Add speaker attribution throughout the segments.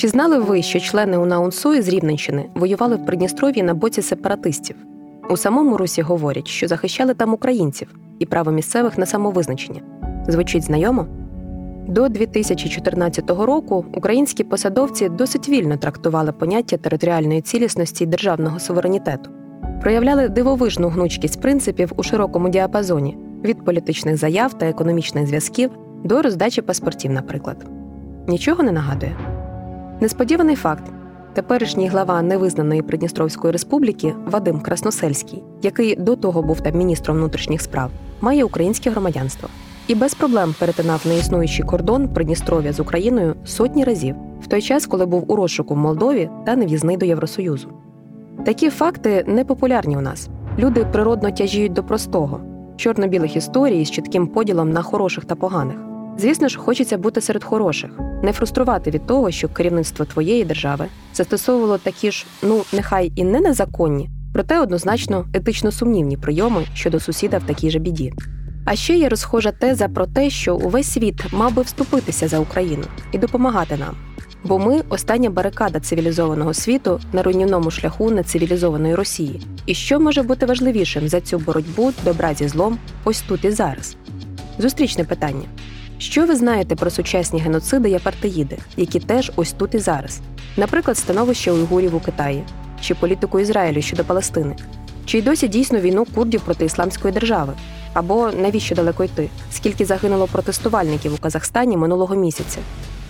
Speaker 1: Чи знали ви, що члени УНАУНСУ з Рівненщини воювали в Придністров'ї на боці сепаратистів? У самому Русі говорять, що захищали там українців і право місцевих на самовизначення. Звучить знайомо? До 2014 року українські посадовці досить вільно трактували поняття територіальної цілісності і державного суверенітету, проявляли дивовижну гнучкість принципів у широкому діапазоні від політичних заяв та економічних зв'язків до роздачі паспортів, наприклад. Нічого не нагадує. Несподіваний факт. Теперішній глава невизнаної Придністровської республіки Вадим Красносельський, який до того був там міністром внутрішніх справ, має українське громадянство і без проблем перетинав неіснуючий кордон Придністров'я з Україною сотні разів, в той час, коли був у розшуку в Молдові та нев'їзний до Євросоюзу. Такі факти не популярні у нас. Люди природно тяжіють до простого, чорно-білих історій з чітким поділом на хороших та поганих. Звісно ж, хочеться бути серед хороших, не фруструвати від того, що керівництво твоєї держави застосовувало такі ж, ну нехай і не незаконні, проте однозначно етично сумнівні прийоми щодо сусіда в такій же біді. А ще є розхожа теза про те, що увесь світ мав би вступитися за Україну і допомагати нам. Бо ми остання барикада цивілізованого світу на руйнівному шляху нецивілізованої Росії. І що може бути важливішим за цю боротьбу добра зі злом ось тут і зараз? Зустрічне питання: що ви знаєте про сучасні геноциди і апартеїди, які теж ось тут і зараз? Наприклад, становище уйгурів у Китаї чи політику Ізраїлю щодо Палестини, чи й досі дійсно війну курдів проти ісламської держави? Або навіщо далеко йти? Скільки загинуло протестувальників у Казахстані минулого місяця?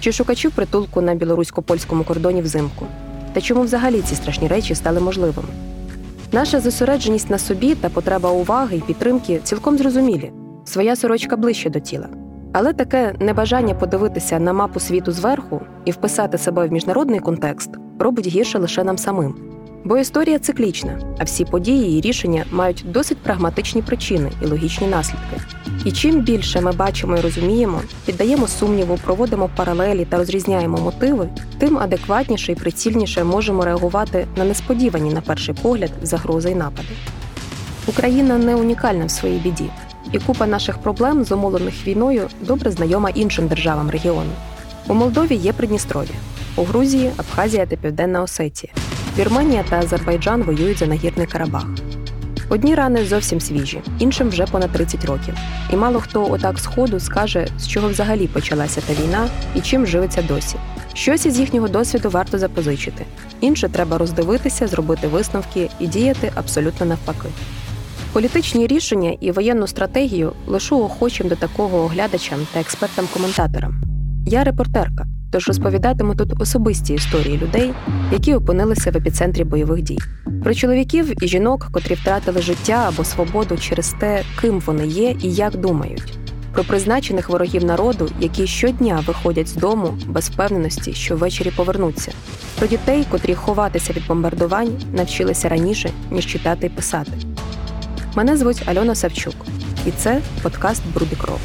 Speaker 1: Чи шукачів притулку на білорусько-польському кордоні взимку? Та чому взагалі ці страшні речі стали можливими? Наша зосередженість на собі та потреба уваги і підтримки цілком зрозумілі, своя сорочка ближче до тіла. Але таке небажання подивитися на мапу світу зверху і вписати себе в міжнародний контекст робить гірше лише нам самим. Бо історія циклічна, а всі події і рішення мають досить прагматичні причини і логічні наслідки. І чим більше ми бачимо і розуміємо, піддаємо сумніву, проводимо паралелі та розрізняємо мотиви, тим адекватніше і прицільніше можемо реагувати на несподівані, на перший погляд, загрози й напади. Україна не унікальна в своїй біді, і купа наших проблем, зумовлених війною, добре знайома іншим державам регіону. У Молдові є Придністров'я, у Грузії Абхазія та Південна Осетія. Вірменія та Азербайджан воюють за нагірний Карабах. Одні рани зовсім свіжі, іншим вже понад 30 років. І мало хто отак сходу скаже, з чого взагалі почалася та війна і чим живеться досі. Щось із їхнього досвіду варто запозичити. Інше треба роздивитися, зробити висновки і діяти абсолютно навпаки. Політичні рішення і воєнну стратегію лишу охочим до такого оглядачам та експертам-коментаторам. Я репортерка. Тож розповідатиму тут особисті історії людей, які опинилися в епіцентрі бойових дій, про чоловіків і жінок, котрі втратили життя або свободу через те, ким вони є і як думають, про призначених ворогів народу, які щодня виходять з дому без впевненості, що ввечері повернуться, про дітей, котрі ховатися від бомбардувань навчилися раніше ніж читати і писати. Мене звуть Альона Савчук, і це подкаст Бруди кров.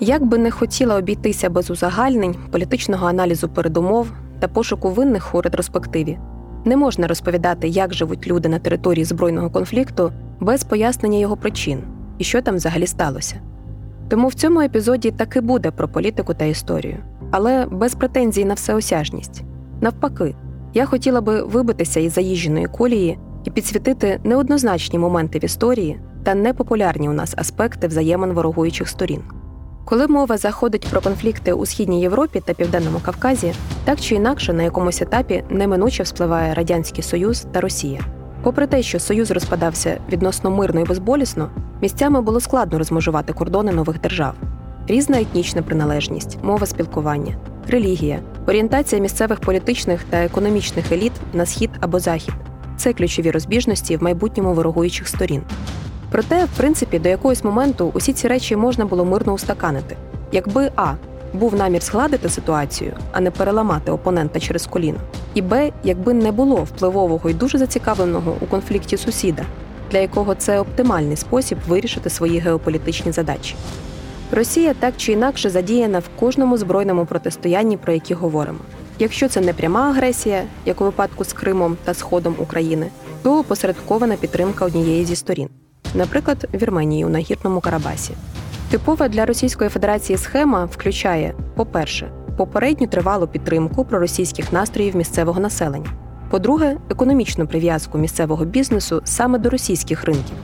Speaker 1: Як би не хотіла обійтися без узагальнень, політичного аналізу передумов та пошуку винних у ретроспективі, не можна розповідати, як живуть люди на території збройного конфлікту без пояснення його причин і що там взагалі сталося. Тому в цьому епізоді таки буде про політику та історію, але без претензій на всеосяжність. Навпаки, я хотіла би вибитися із заїждженої колії і підсвітити неоднозначні моменти в історії та непопулярні у нас аспекти взаємин ворогуючих сторін. Коли мова заходить про конфлікти у східній Європі та Південному Кавказі, так чи інакше на якомусь етапі неминуче вспливає Радянський Союз та Росія. Попри те, що Союз розпадався відносно мирно і безболісно, місцями було складно розмежувати кордони нових держав. Різна етнічна приналежність, мова спілкування, релігія, орієнтація місцевих політичних та економічних еліт на схід або захід це ключові розбіжності в майбутньому ворогуючих сторін. Проте, в принципі, до якогось моменту усі ці речі можна було мирно устаканити, якби а. Був намір згладити ситуацію, а не переламати опонента через коліно. І Б, якби не було впливового і дуже зацікавленого у конфлікті сусіда, для якого це оптимальний спосіб вирішити свої геополітичні задачі. Росія так чи інакше задіяна в кожному збройному протистоянні, про які говоримо. Якщо це не пряма агресія, як у випадку з Кримом та Сходом України, то опосередкована підтримка однієї зі сторін. наприклад, Вірменії у нагірному Карабасі. Типова для Російської Федерації схема включає, по-перше, попередню тривалу підтримку проросійських настроїв місцевого населення. По-друге, економічну прив'язку місцевого бізнесу саме до російських ринків.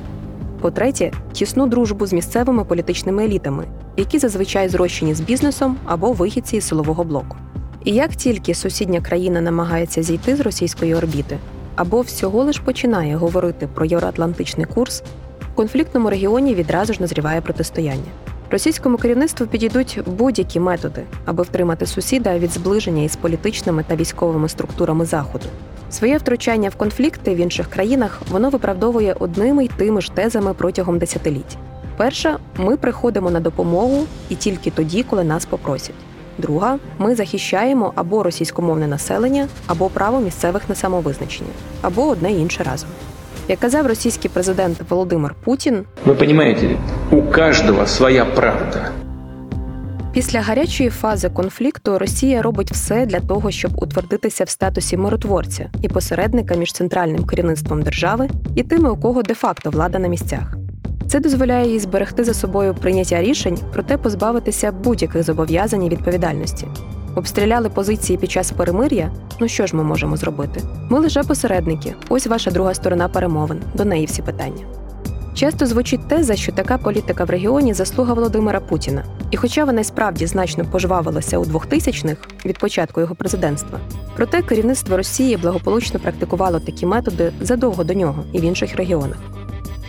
Speaker 1: По-третє, тісну дружбу з місцевими політичними елітами, які зазвичай зрощені з бізнесом або вихідці із силового блоку. І як тільки сусідня країна намагається зійти з російської орбіти або всього лиш починає говорити про євроатлантичний курс, в конфліктному регіоні відразу ж назріває протистояння. Російському керівництву підійдуть будь-які методи, аби втримати сусіда від зближення із політичними та військовими структурами Заходу. Своє втручання в конфлікти в інших країнах воно виправдовує одними й тими ж тезами протягом десятиліть. Перша, ми приходимо на допомогу і тільки тоді, коли нас попросять. Друга, ми захищаємо або російськомовне населення, або право місцевих на самовизначення, або одне інше разом. Як казав російський президент Володимир Путін,
Speaker 2: ви розумієте, у кожного своя правда.
Speaker 1: Після гарячої фази конфлікту Росія робить все для того, щоб утвердитися в статусі миротворця і посередника між центральним керівництвом держави і тими, у кого де-факто влада на місцях. Це дозволяє їй зберегти за собою прийняття рішень, проте позбавитися будь-яких зобов'язань і відповідальності. Обстріляли позиції під час перемир'я. Ну що ж ми можемо зробити? Ми лише посередники. Ось ваша друга сторона перемовин. До неї всі питання. Часто звучить теза, що така політика в регіоні заслуга Володимира Путіна. І хоча вона справді значно пожвавилася у 2000-х від початку його президентства, проте керівництво Росії благополучно практикувало такі методи задовго до нього і в інших регіонах.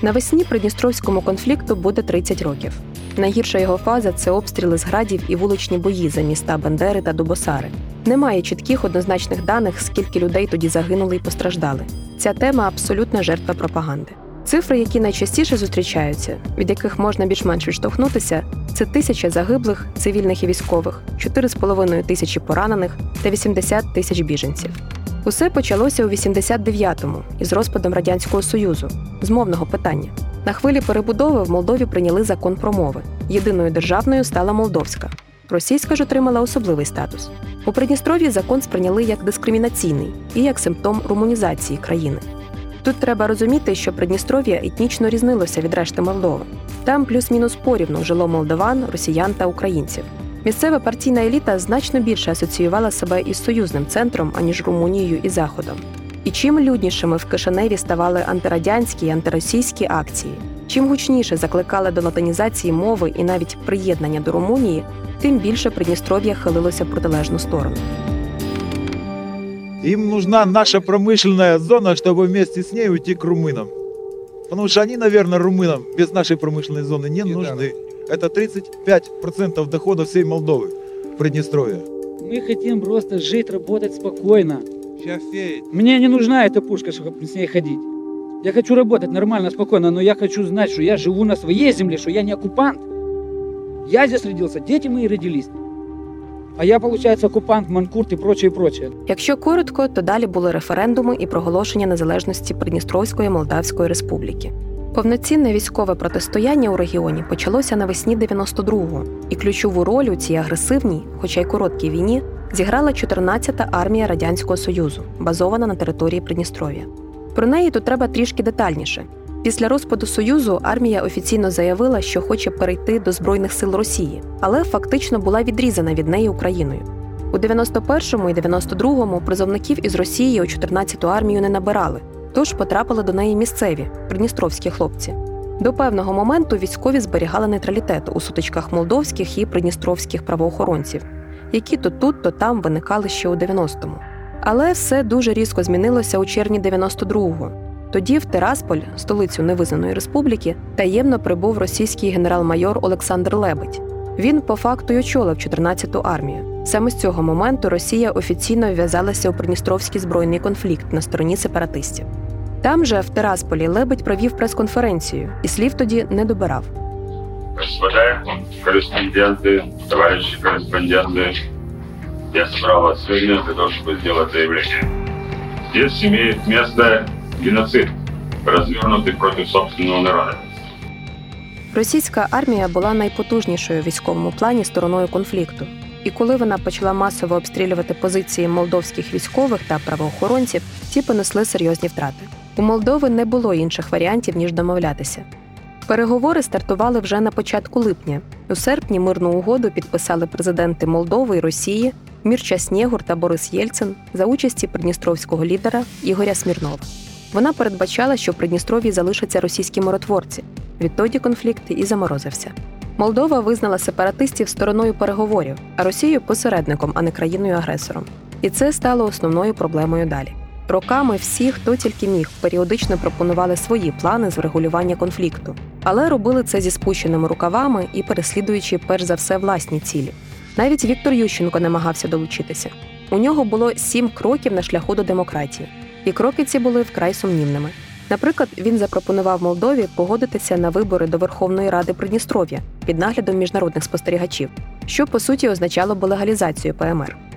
Speaker 1: Навесні Придністровському конфлікту буде 30 років. Найгірша його фаза це обстріли з градів і вуличні бої за міста Бендери та Дубосари. Немає чітких однозначних даних, скільки людей тоді загинули і постраждали. Ця тема абсолютна жертва пропаганди. Цифри, які найчастіше зустрічаються, від яких можна більш-менш відштовхнутися, це тисяча загиблих, цивільних і військових, 4,5 тисячі поранених та 80 тисяч біженців. Усе почалося у 89-му із розпадом радянського союзу з мовного питання. На хвилі перебудови в Молдові прийняли закон про мови. Єдиною державною стала Молдовська. Російська ж отримала особливий статус. У Придністров'ї закон сприйняли як дискримінаційний і як симптом румунізації країни. Тут треба розуміти, що Придністров'я етнічно різнилося від решти Молдови. Там плюс-мінус порівну жило молдован, росіян та українців. Місцева партійна еліта значно більше асоціювала себе із союзним центром, аніж Румунією і Заходом. І чим люднішими в Кишиневі ставали антирадянські і антиросійські акції, чим гучніше закликали до латинізації мови і навіть приєднання до Румунії, тим більше Придністров'я хилилося в протилежну сторону.
Speaker 3: Им нужна наша промышленная зона, чтобы вместе с ней уйти к румынам. Потому что они, наверное, румынам без нашей промышленной зоны не нужны. Это 35% дохода всей Молдовы, Приднестровья.
Speaker 4: Мы хотим просто жить, работать спокойно.
Speaker 3: Сейчас сеять.
Speaker 4: Мне не нужна эта пушка, чтобы с ней ходить. Я хочу работать нормально, спокойно, но я хочу знать, что я живу на своей земле, что я не оккупант. Я здесь родился, дети мои родились. А я, получается, оккупант, манкурт і прочее, прочее.
Speaker 1: Якщо коротко, то далі були референдуми і проголошення незалежності Придністровської Молдавської Республіки. Повноцінне військове протистояння у регіоні почалося навесні 92-го, і ключову роль у цій агресивній, хоча й короткій війні, зіграла 14-та армія Радянського Союзу, базована на території Придністров'я. Про неї тут треба трішки детальніше. Після розпаду Союзу армія офіційно заявила, що хоче перейти до Збройних сил Росії, але фактично була відрізана від неї Україною. У 91-му і 92-му призовників із Росії у 14-ту армію не набирали, тож потрапили до неї місцеві придністровські хлопці. До певного моменту військові зберігали нейтралітет у сутичках молдовських і придністровських правоохоронців, які то тут, то там виникали ще у 90-му. Але все дуже різко змінилося у червні 92-го. Тоді в Тирасполь, столицю невизнаної республіки, таємно прибув російський генерал-майор Олександр Лебедь. Він по факту й очолив 14-ту армію. Саме з цього моменту Росія офіційно вв'язалася у Придністровський збройний конфлікт на стороні сепаратистів. Там же в Тирасполі Лебедь провів прес-конференцію і слів тоді не добирав
Speaker 5: Господа корреспонденты, товарищи корреспонденты, я собрал вас сегодня для того, чтобы сделать заявление. Здесь имеет место геноцид, развернутый против собственного народа.
Speaker 1: Російська армія була найпотужнішою в військовому плані стороною конфлікту. І коли вона почала масово обстрілювати позиції молдовських військових та правоохоронців, ті понесли серйозні втрати. У Молдови не було інших варіантів ніж домовлятися. Переговори стартували вже на початку липня. У серпні мирну угоду підписали президенти Молдови і Росії Мірча Снєгур та Борис Єльцин за участі придністровського лідера Ігоря Смірнова. Вона передбачала, що в Придністров'ї залишаться російські миротворці. Відтоді конфлікт і заморозився. Молдова визнала сепаратистів стороною переговорів, а Росію посередником, а не країною-агресором. І це стало основною проблемою далі. Роками всі, хто тільки міг, періодично пропонували свої плани з врегулювання конфлікту, але робили це зі спущеними рукавами і переслідуючи перш за все власні цілі. Навіть Віктор Ющенко намагався долучитися. У нього було сім кроків на шляху до демократії, і кроки ці були вкрай сумнівними. Наприклад, він запропонував Молдові погодитися на вибори до Верховної Ради Придністров'я під наглядом міжнародних спостерігачів, що по суті означало б легалізацію ПМР.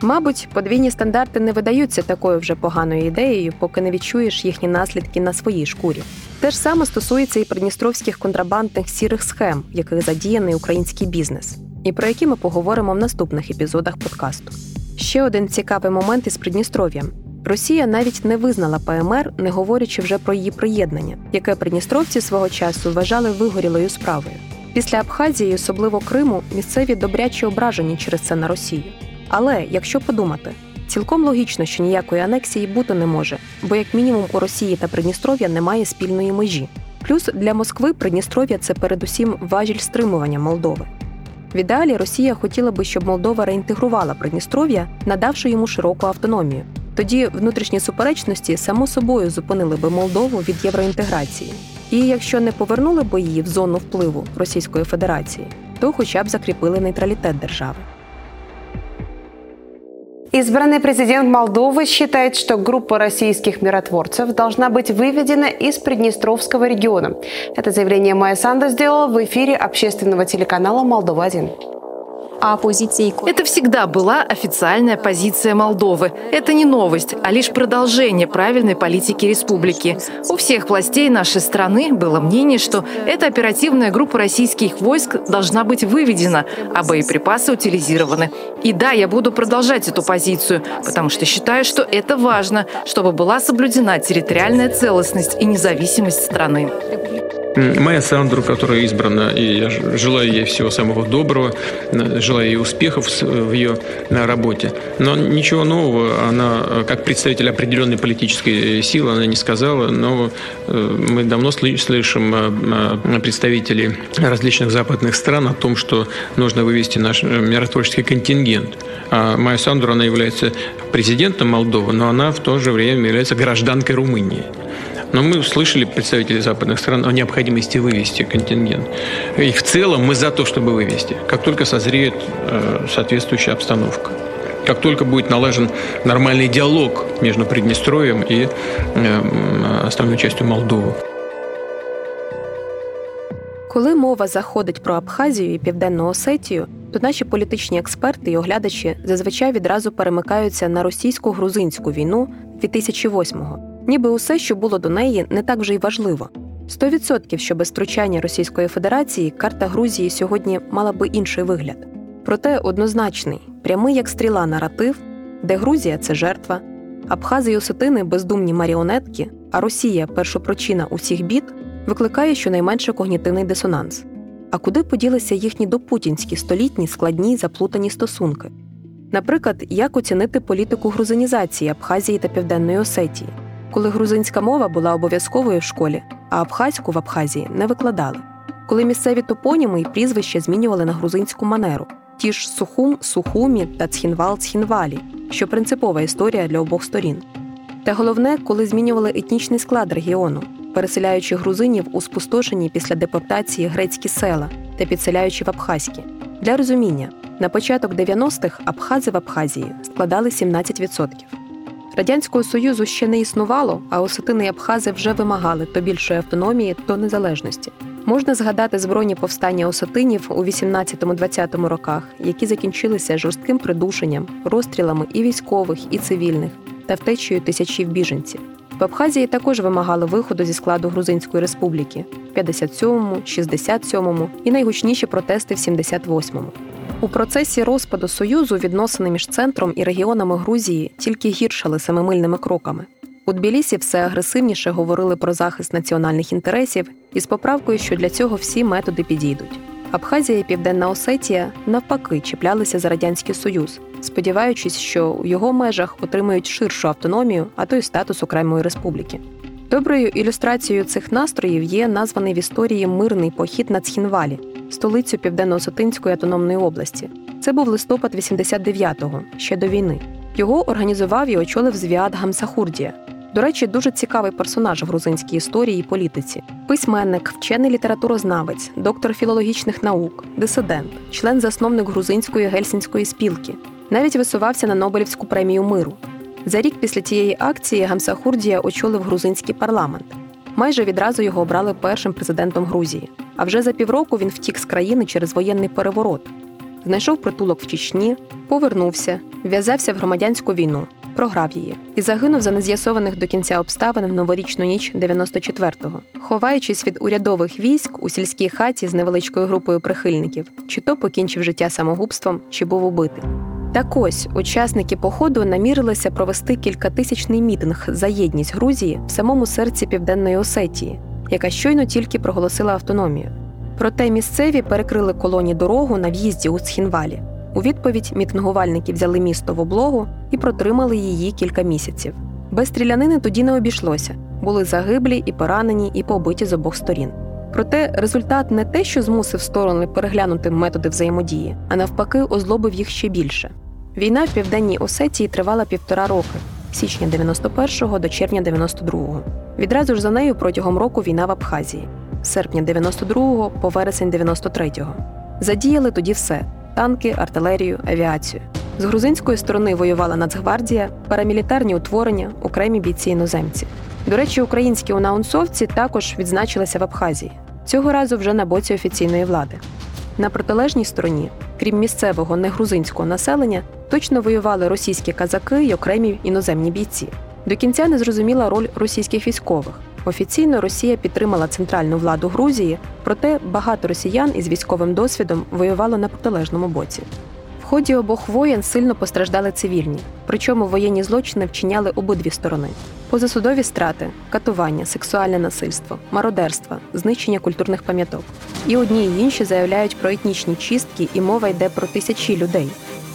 Speaker 1: Мабуть, подвійні стандарти не видаються такою вже поганою ідеєю, поки не відчуєш їхні наслідки на своїй шкурі. Те ж саме стосується і придністровських контрабандних сірих схем, в яких задіяний український бізнес, і про які ми поговоримо в наступних епізодах подкасту. Ще один цікавий момент із Придністров'ям. Росія навіть не визнала ПМР, не говорячи вже про її приєднання, яке придністровці свого часу вважали вигорілою справою. Після Абхазії, особливо Криму, місцеві добряче ображені через це на Росію. Але якщо подумати, цілком логічно, що ніякої анексії бути не може, бо як мінімум у Росії та Придністров'я немає спільної межі. Плюс для Москви Придністров'я це передусім важіль стримування Молдови. В ідеалі Росія хотіла би, щоб Молдова реінтегрувала Придністров'я, надавши йому широку автономію. Тоді внутрішні суперечності само собою зупинили би Молдову від євроінтеграції. І якщо не повернули би її в зону впливу Російської Федерації, то хоча б закріпили нейтралітет держави.
Speaker 6: Избранный президент Молдовы считает, что группа российских миротворцев должна быть выведена из Приднестровского региона. Это заявление Майя Санда сделала в эфире общественного телеканала «Молдова-1»
Speaker 7: а. Это всегда была официальная позиция Молдовы. Это не новость, а лишь продолжение правильной политики республики. У всех властей нашей страны было мнение, что эта оперативная группа российских войск должна быть выведена, а боеприпасы утилизированы. И да, я буду продолжать эту позицию, потому что считаю, что это важно, чтобы была соблюдена территориальная целостность и независимость страны.
Speaker 2: Майя Сандру, которая избрана, и я желаю ей всего самого доброго, желаю ей успехов в ее работе. Но ничего нового она, как представитель определенной политической силы, она не сказала, но э, мы давно слышим представителей различных западных стран о том, что нужно вывести наш миротворческий контингент. А Майя Сандру, она является президентом Молдовы, но она в то же время является гражданкой Румынии. Но мы услышали представителей западных стран о необходимости вывести контингент. И в целом мы за то, чтобы вывести, как только созреет э, соответствующая обстановка. Как только будет налажен нормальный диалог между Приднестровьем и э, остальной частью Молдовы.
Speaker 1: Коли мова заходить про Абхазію і Південну Осетію, то наші політичні експерти і оглядачі зазвичай відразу перемикаються на російсько-грузинську війну 2008-го, ніби усе, що було до неї, не так вже й важливо. 100% що без втручання Російської Федерації карта Грузії сьогодні мала би інший вигляд. Проте однозначний, прямий як стріла наратив, де Грузія це жертва, Абхази й Осетини бездумні маріонетки, а Росія першопричина усіх бід, викликає щонайменше когнітивний дисонанс. А куди поділися їхні допутінські столітні складні заплутані стосунки? Наприклад, як оцінити політику грузинізації Абхазії та Південної Осетії? Коли грузинська мова була обов'язковою в школі, а абхазьку в Абхазії не викладали, коли місцеві топоніми і прізвища змінювали на грузинську манеру, ті ж Сухум, Сухумі та Цхінвал Цхінвалі, що принципова історія для обох сторін. Та головне, коли змінювали етнічний склад регіону, переселяючи грузинів у спустошені після депортації грецькі села та підселяючи в Абхазькі. Для розуміння, на початок 90-х Абхази в Абхазії складали 17%. Радянського Союзу ще не існувало, а осетини і Абхази вже вимагали то більшої автономії, то незалежності. Можна згадати збройні повстання осетинів у 18-20 роках, які закінчилися жорстким придушенням, розстрілами і військових, і цивільних та втечею тисячів біженців. В Абхазії також вимагали виходу зі складу Грузинської республіки в 57-му, 67-му і найгучніші протести в 78-му. У процесі розпаду Союзу відносини між центром і регіонами Грузії тільки гіршали семимильними кроками. У Тбілісі все агресивніше говорили про захист національних інтересів із поправкою, що для цього всі методи підійдуть. Абхазія і Південна Осетія навпаки чіплялися за радянський союз, сподіваючись, що у його межах отримають ширшу автономію, а то й статус окремої республіки. Доброю ілюстрацією цих настроїв є названий в історії мирний похід на Цхінвалі, столицю Південно-Осетинської автономної області. Це був листопад 89-го, ще до війни. Його організував і очолив звіат Гамсахурдія. До речі, дуже цікавий персонаж в грузинській історії і політиці: письменник, вчений літературознавець, доктор філологічних наук, дисидент, член засновник грузинської гельсінської спілки. Навіть висувався на Нобелівську премію миру. За рік після тієї акції Гамсахурдія очолив грузинський парламент. Майже відразу його обрали першим президентом Грузії. А вже за півроку він втік з країни через воєнний переворот. Знайшов притулок в Чечні, повернувся, в'язався в громадянську війну, програв її і загинув за нез'ясованих до кінця обставин в новорічну ніч 94-го, ховаючись від урядових військ у сільській хаті з невеличкою групою прихильників, чи то покінчив життя самогубством, чи був убитий. Так ось учасники походу намірилися провести кількатисячний мітинг за єдність Грузії в самому серці Південної Осетії, яка щойно тільки проголосила автономію. Проте місцеві перекрили колоні дорогу на в'їзді у Схінвалі. У відповідь мітингувальники взяли місто в облогу і протримали її кілька місяців. Без стрілянини тоді не обійшлося. Були загиблі і поранені, і побиті з обох сторін. Проте результат не те, що змусив сторони переглянути методи взаємодії, а навпаки, озлобив їх ще більше. Війна в південній Осетії тривала півтора роки січня 91-го до червня 92-го. Відразу ж за нею протягом року війна в Абхазії, з серпня 92-го по вересень 93-го. Задіяли тоді все: танки, артилерію, авіацію. З грузинської сторони воювала Нацгвардія, парамілітарні утворення, окремі бійці іноземці. До речі, українські унаунсовці також відзначилися в Абхазії. Цього разу вже на боці офіційної влади. На протилежній стороні, крім місцевого негрузинського населення, точно воювали російські казаки й окремі іноземні бійці. До кінця не зрозуміла роль російських військових. Офіційно Росія підтримала центральну владу Грузії, проте багато росіян із військовим досвідом воювало на протилежному боці. В ході обох воєн сильно постраждали цивільні, причому воєнні злочини вчиняли обидві сторони: позасудові страти, катування, сексуальне насильство, мародерство, знищення культурних пам'яток. І одні й інші заявляють про етнічні чистки, і мова йде про тисячі людей,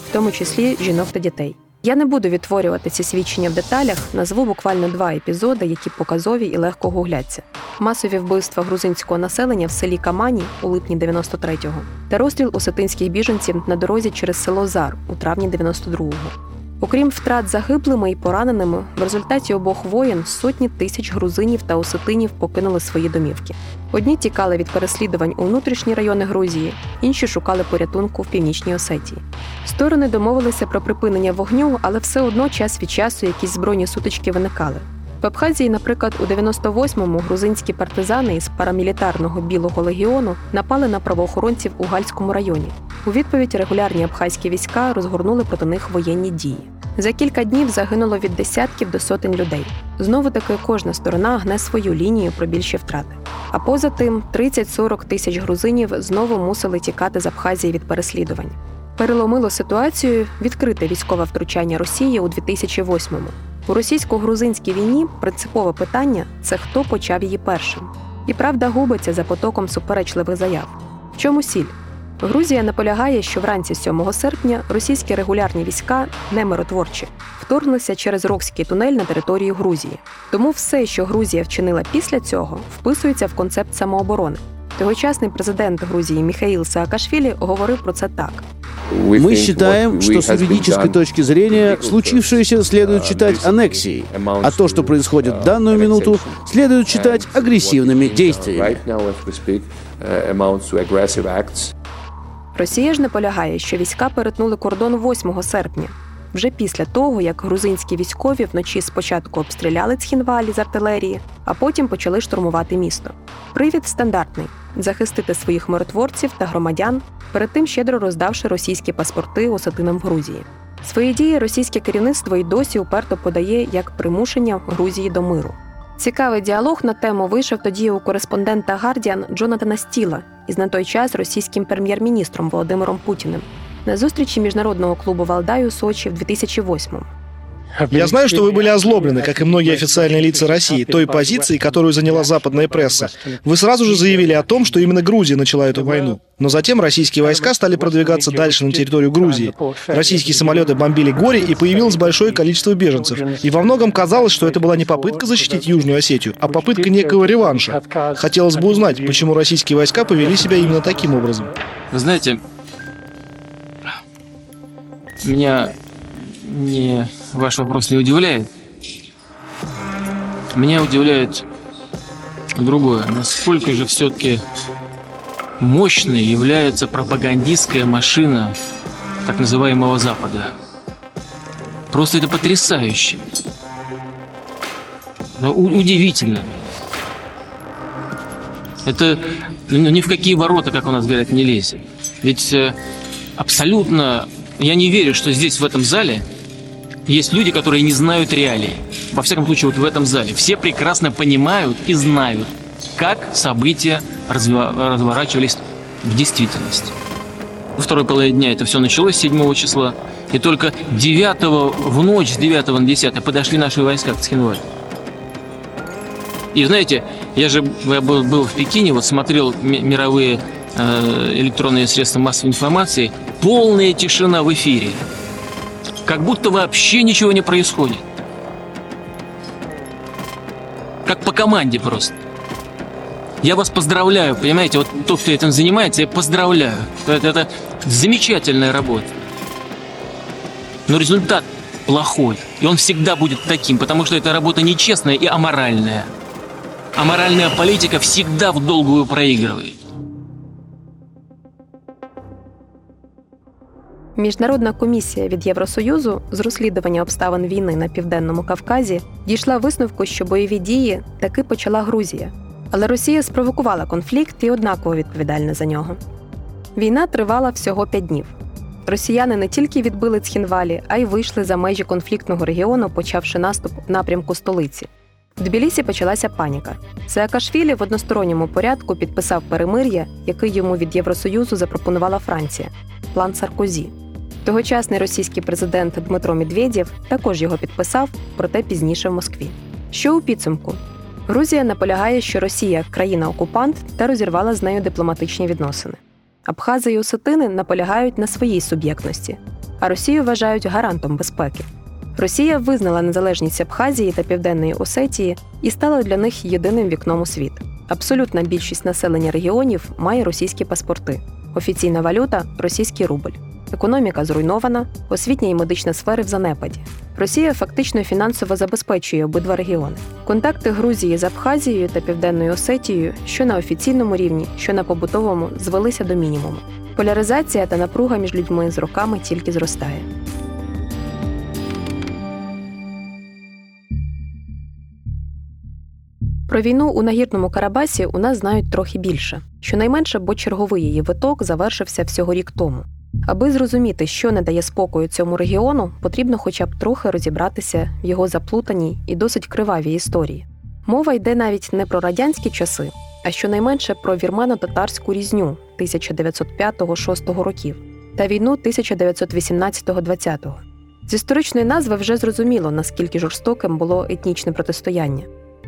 Speaker 1: в тому числі жінок та дітей. Я не буду відтворювати ці свідчення в деталях, назву буквально два епізоди, які показові і легко гугляться: масові вбивства грузинського населення в селі Камані у липні 93-го та розстріл осетинських біженців на дорозі через село Зар у травні 92-го. Окрім втрат загиблими і пораненими, в результаті обох воєн сотні тисяч грузинів та осетинів покинули свої домівки. Одні тікали від переслідувань у внутрішні райони Грузії, інші шукали порятунку в північній Осетії. Сторони домовилися про припинення вогню, але все одно час від часу якісь збройні сутички виникали. В Абхазії, наприклад, у 98-му грузинські партизани із парамілітарного білого легіону напали на правоохоронців у Гальському районі. У відповідь регулярні абхазькі війська розгорнули проти них воєнні дії. За кілька днів загинуло від десятків до сотень людей. Знову таки кожна сторона гне свою лінію про більші втрати. А поза тим 30-40 тисяч грузинів знову мусили тікати з Абхазії від переслідувань. Переломило ситуацію відкрите військове втручання Росії у 2008-му. У російсько-грузинській війні принципове питання це хто почав її першим. І правда губиться за потоком суперечливих заяв. В чому сіль? Грузія наполягає, що вранці 7 серпня російські регулярні війська немиротворчі вторглися через Рокський тунель на територію Грузії. Тому все, що Грузія вчинила після цього, вписується в концепт самооборони. Тогочасний президент Грузії Міхаїл Саакашвілі говорив про це так.
Speaker 8: Мы считаем, что с юридической точки зрения случившееся следует считать аннексией, а то, что происходит в данную минуту, следует считать агрессивными действиями.
Speaker 1: Росія ж наполягає, що війська перетнули кордон 8 серпня, вже після того, як грузинські військові вночі спочатку обстріляли Цхінвалі з артилерії, а потім почали штурмувати місто. Привід стандартний захистити своїх миротворців та громадян, перед тим щедро роздавши російські паспорти осетинам в Грузії. Свої дії російське керівництво й досі уперто подає як примушення Грузії до миру. Цікавий діалог на тему вийшов тоді у кореспондента Гардіан Джонатана Стіла із на той час російським прем'єр-міністром Володимиром Путіним на зустрічі міжнародного клубу Валдай у Сочі в 2008-му.
Speaker 9: Я знаю, что вы были озлоблены, как и многие официальные лица России, той позицией, которую заняла западная пресса. Вы сразу же заявили о том, что именно Грузия начала эту войну. Но затем российские войска стали продвигаться дальше на территорию Грузии. Российские самолеты бомбили горе, и появилось большое количество беженцев. И во многом казалось, что это была не попытка защитить Южную Осетию, а попытка некого реванша. Хотелось бы узнать, почему российские войска повели себя именно таким образом.
Speaker 2: Вы знаете, меня не ваш вопрос не удивляет. Меня удивляет другое. Насколько же все-таки мощной является пропагандистская машина так называемого Запада. Просто это потрясающе. Да, удивительно. Это ну, ни в какие ворота, как у нас говорят, не лезет. Ведь э, абсолютно я не верю, что здесь, в этом зале, есть люди, которые не знают реалий. Во всяком случае, вот в этом зале. Все прекрасно понимают и знают, как события разворачивались в действительности. Во второй половине дня это все началось 7 числа. И только 9 в ночь с 9 на 10 подошли наши войска к Схинвалю. И знаете, я же я был, в Пекине, вот смотрел мировые электронные средства массовой информации, полная тишина в эфире. Как будто вообще ничего не происходит. Как по команде просто. Я вас поздравляю, понимаете, вот тот, кто этим занимается, я поздравляю. Это, это замечательная работа. Но результат плохой. И он всегда будет таким, потому что эта работа нечестная и аморальная. Аморальная политика всегда в долгую проигрывает.
Speaker 1: Міжнародна комісія від Євросоюзу з розслідування обставин війни на південному Кавказі дійшла висновку, що бойові дії таки почала Грузія, але Росія спровокувала конфлікт і однаково відповідальна за нього. Війна тривала всього п'ять днів. Росіяни не тільки відбили Цхінвалі, а й вийшли за межі конфліктного регіону, почавши наступ в напрямку столиці. В Тбілісі почалася паніка. Саакашвілі в односторонньому порядку підписав перемир'я, який йому від Євросоюзу запропонувала Франція план Саркозі. Тогочасний російський президент Дмитро Медведєв також його підписав, проте пізніше в Москві. Що у підсумку? Грузія наполягає, що Росія країна-окупант та розірвала з нею дипломатичні відносини. Абхази і Осетини наполягають на своїй суб'єктності, а Росію вважають гарантом безпеки. Росія визнала незалежність Абхазії та Південної Осетії і стала для них єдиним вікном у світ. Абсолютна більшість населення регіонів має російські паспорти. Офіційна валюта російський рубль. Економіка зруйнована, освітня і медична сфери в занепаді. Росія фактично фінансово забезпечує обидва регіони. Контакти Грузії з Абхазією та Південною Осетією, що на офіційному рівні, що на побутовому, звелися до мінімуму. Поляризація та напруга між людьми з роками тільки зростає. Про війну у нагірному Карабасі у нас знають трохи більше, щонайменше, бо черговий її виток завершився всього рік тому. Аби зрозуміти, що не дає спокою цьому регіону, потрібно хоча б трохи розібратися в його заплутаній і досить кривавій історії. Мова йде навіть не про радянські часи, а щонайменше про вірмено-татарську різню 1905-6 років та війну 1918-20. З історичної назви вже зрозуміло, наскільки жорстоким було етнічне протистояння.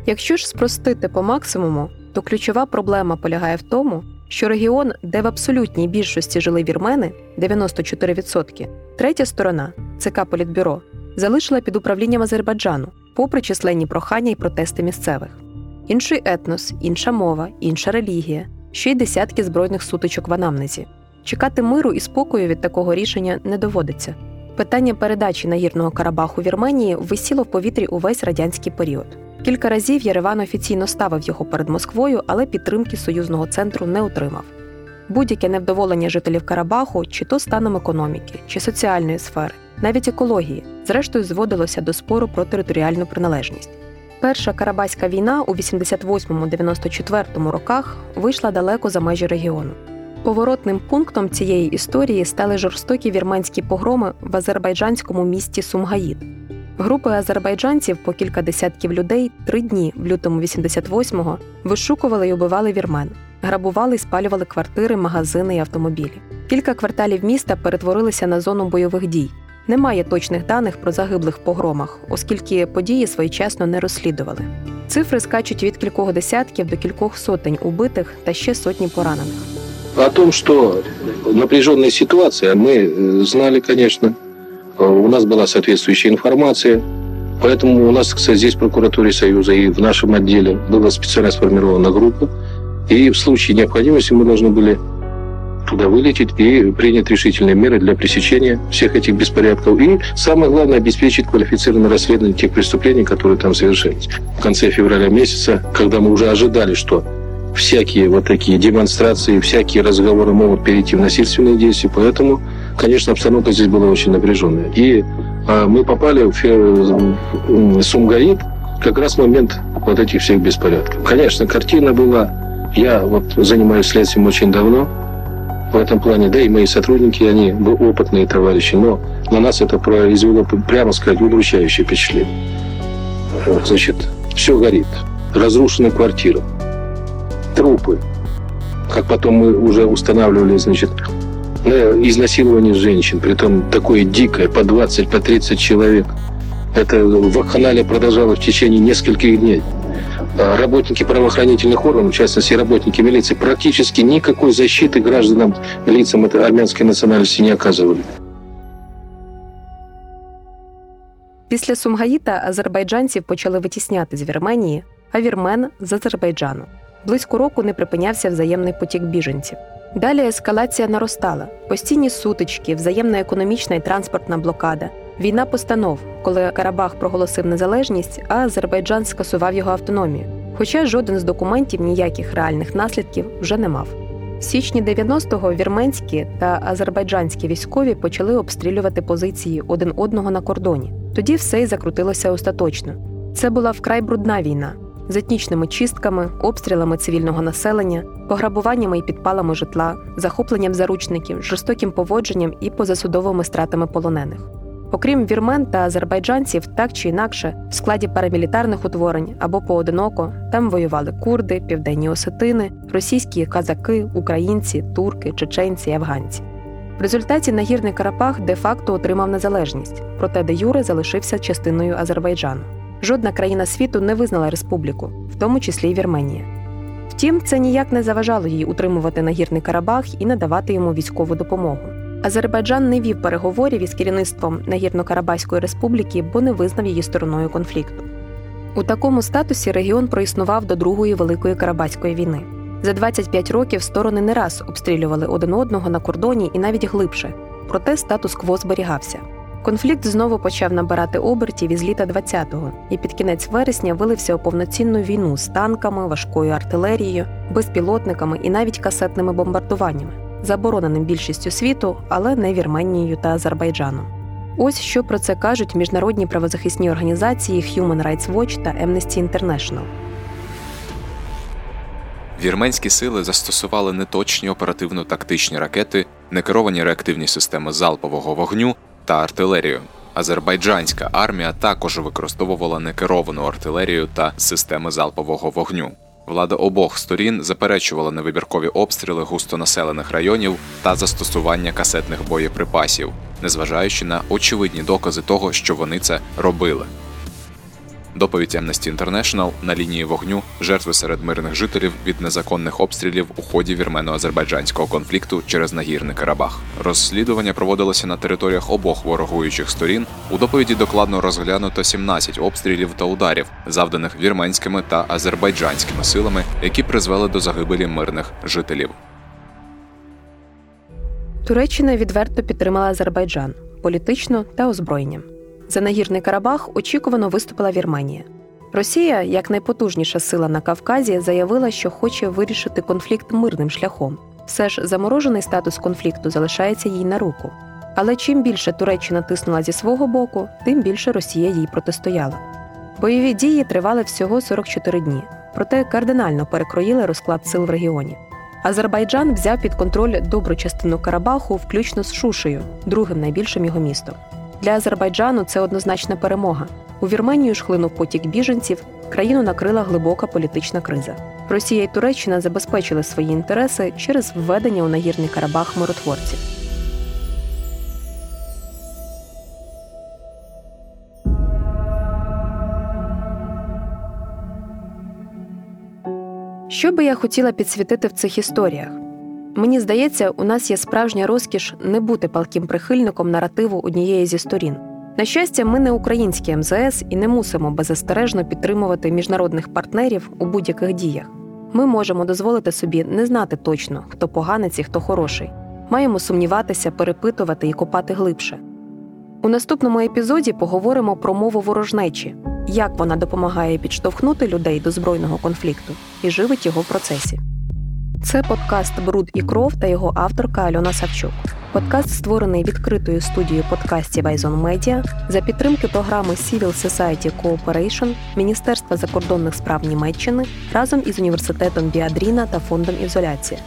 Speaker 1: Якщо ж спростити по максимуму, то ключова проблема полягає в тому, що регіон, де в абсолютній більшості жили вірмени 94%, третя сторона ЦК Політбюро залишила під управлінням Азербайджану, попри численні прохання і протести місцевих. Інший етнос, інша мова, інша релігія, ще й десятки збройних сутичок в анамнезі. Чекати миру і спокою від такого рішення не доводиться. Питання передачі нагірного Карабаху Вірменії висіло в повітрі увесь радянський період. Кілька разів Єреван офіційно ставив його перед Москвою, але підтримки союзного центру не отримав. Будь-яке невдоволення жителів Карабаху, чи то станом економіки, чи соціальної сфери, навіть екології, зрештою зводилося до спору про територіальну приналежність. Перша Карабаська війна у 88-94 роках вийшла далеко за межі регіону. Поворотним пунктом цієї історії стали жорстокі вірменські погроми в азербайджанському місті Сумгаїд. Групи азербайджанців по кілька десятків людей три дні в лютому 88-го вишукували й убивали вірмен, грабували і спалювали квартири, магазини і автомобілі. Кілька кварталів міста перетворилися на зону бойових дій. Немає точних даних про загиблих в погромах, оскільки події своєчасно не розслідували. Цифри скачуть від кількох десятків до кількох сотень убитих та ще сотні поранених.
Speaker 10: О том, что напряженная ситуация, мы э, знали, конечно. Э, у нас была соответствующая информация. Поэтому у нас, кстати, здесь в прокуратуре Союза и в нашем отделе была специально сформирована группа. И в случае необходимости мы должны были туда вылететь и принять решительные меры для пресечения всех этих беспорядков. И самое главное, обеспечить квалифицированное расследование тех преступлений, которые там совершались. В конце февраля месяца, когда мы уже ожидали, что всякие вот такие демонстрации, всякие разговоры могут перейти в насильственные действия, поэтому, конечно, обстановка здесь была очень напряженная. И э, мы попали в, в, в Сумгаит как раз в момент вот этих всех беспорядков. Конечно, картина была, я вот занимаюсь следствием очень давно, в этом плане, да, и мои сотрудники, они опытные товарищи, но на нас это произвело, прямо сказать, удручающее впечатление. Значит, все горит. Разрушены квартиры, трупы. Как потом мы уже устанавливали, значит, изнасилование женщин, при том такое дикое, по 20, по 30 человек. Это в Акханале продолжалось в течение нескольких дней. Работники правоохранительных органов, в частности работники милиции, практически никакой защиты гражданам, лицам этой армянской национальности не оказывали.
Speaker 1: Після Сумгаїта азербайджанців почали витісняти з Вірменії, а вірмен з Азербайджану. Близько року не припинявся взаємний потік біженців. Далі ескалація наростала: постійні сутички, взаємна економічна і транспортна блокада, війна постанов, коли Карабах проголосив незалежність, а Азербайджан скасував його автономію. Хоча жоден з документів ніяких реальних наслідків вже не мав. В січні 90-го вірменські та азербайджанські військові почали обстрілювати позиції один одного на кордоні. Тоді все й закрутилося остаточно. Це була вкрай брудна війна з етнічними чистками, обстрілами цивільного населення, пограбуваннями і підпалами житла, захопленням заручників, жорстоким поводженням і позасудовими стратами полонених. Окрім вірмен та азербайджанців, так чи інакше, в складі парамілітарних утворень або поодиноко там воювали курди, південні осетини, російські казаки, українці, турки, чеченці, афганці. В результаті нагірний Карапах де-факто отримав незалежність, проте де Юре залишився частиною Азербайджану. Жодна країна світу не визнала республіку, в тому числі й Вірменія. Втім, це ніяк не заважало їй утримувати нагірний Карабах і надавати йому військову допомогу. Азербайджан не вів переговорів із керівництвом Нагірно-Карабаської республіки, бо не визнав її стороною конфлікту. У такому статусі регіон проіснував до Другої Великої Карабаської війни. За 25 років сторони не раз обстрілювали один одного на кордоні і навіть глибше, проте статус-кво зберігався. Конфлікт знову почав набирати обертів із літа 20-го і під кінець вересня вилився у повноцінну війну з танками, важкою артилерією, безпілотниками і навіть касетними бомбардуваннями, забороненим більшістю світу, але не Вірменією та Азербайджаном. Ось що про це кажуть міжнародні правозахисні організації Human Rights Watch та Amnesty International.
Speaker 11: Вірменські сили застосували неточні оперативно-тактичні ракети, некеровані реактивні системи залпового вогню та артилерію. Азербайджанська армія також використовувала некеровану артилерію та системи залпового вогню. Влада обох сторін заперечувала невибіркові обстріли густонаселених районів та застосування касетних боєприпасів, незважаючи на очевидні докази того, що вони це робили. Доповідь Amnesty International на лінії вогню жертви серед мирних жителів від незаконних обстрілів у ході вірмено-азербайджанського конфлікту через нагірний Карабах. Розслідування проводилося на територіях обох ворогуючих сторін. У доповіді докладно розглянуто 17 обстрілів та ударів, завданих вірменськими та азербайджанськими силами, які призвели до загибелі мирних жителів.
Speaker 1: Туреччина відверто підтримала Азербайджан політично та озброєнням. За нагірний Карабах очікувано виступила Вірменія. Росія, як найпотужніша сила на Кавказі, заявила, що хоче вирішити конфлікт мирним шляхом. Все ж заморожений статус конфлікту залишається їй на руку. Але чим більше Туреччина тиснула зі свого боку, тим більше Росія їй протистояла. Бойові дії тривали всього 44 дні, проте кардинально перекроїли розклад сил в регіоні. Азербайджан взяв під контроль добру частину Карабаху, включно з Шушею, другим найбільшим його містом. Для Азербайджану це однозначна перемога. У Вірменію ж хлинув потік біженців, країну накрила глибока політична криза. Росія і Туреччина забезпечили свої інтереси через введення у нагірний Карабах миротворців. Що би я хотіла підсвітити в цих історіях? Мені здається, у нас є справжня розкіш не бути палким прихильником наративу однієї зі сторін. На щастя, ми не українські МЗС і не мусимо беззастережно підтримувати міжнародних партнерів у будь-яких діях. Ми можемо дозволити собі не знати точно, хто поганець і хто хороший. Маємо сумніватися, перепитувати і копати глибше. У наступному епізоді поговоримо про мову ворожнечі, як вона допомагає підштовхнути людей до збройного конфлікту і живить його в процесі. Це подкаст Бруд і кров та його авторка Альона Савчук. Подкаст створений відкритою студією подкастів Айзон Медіа за підтримки програми Civil Society Cooperation Міністерства закордонних справ Німеччини разом із університетом Біадріна та фондом Ізоляція.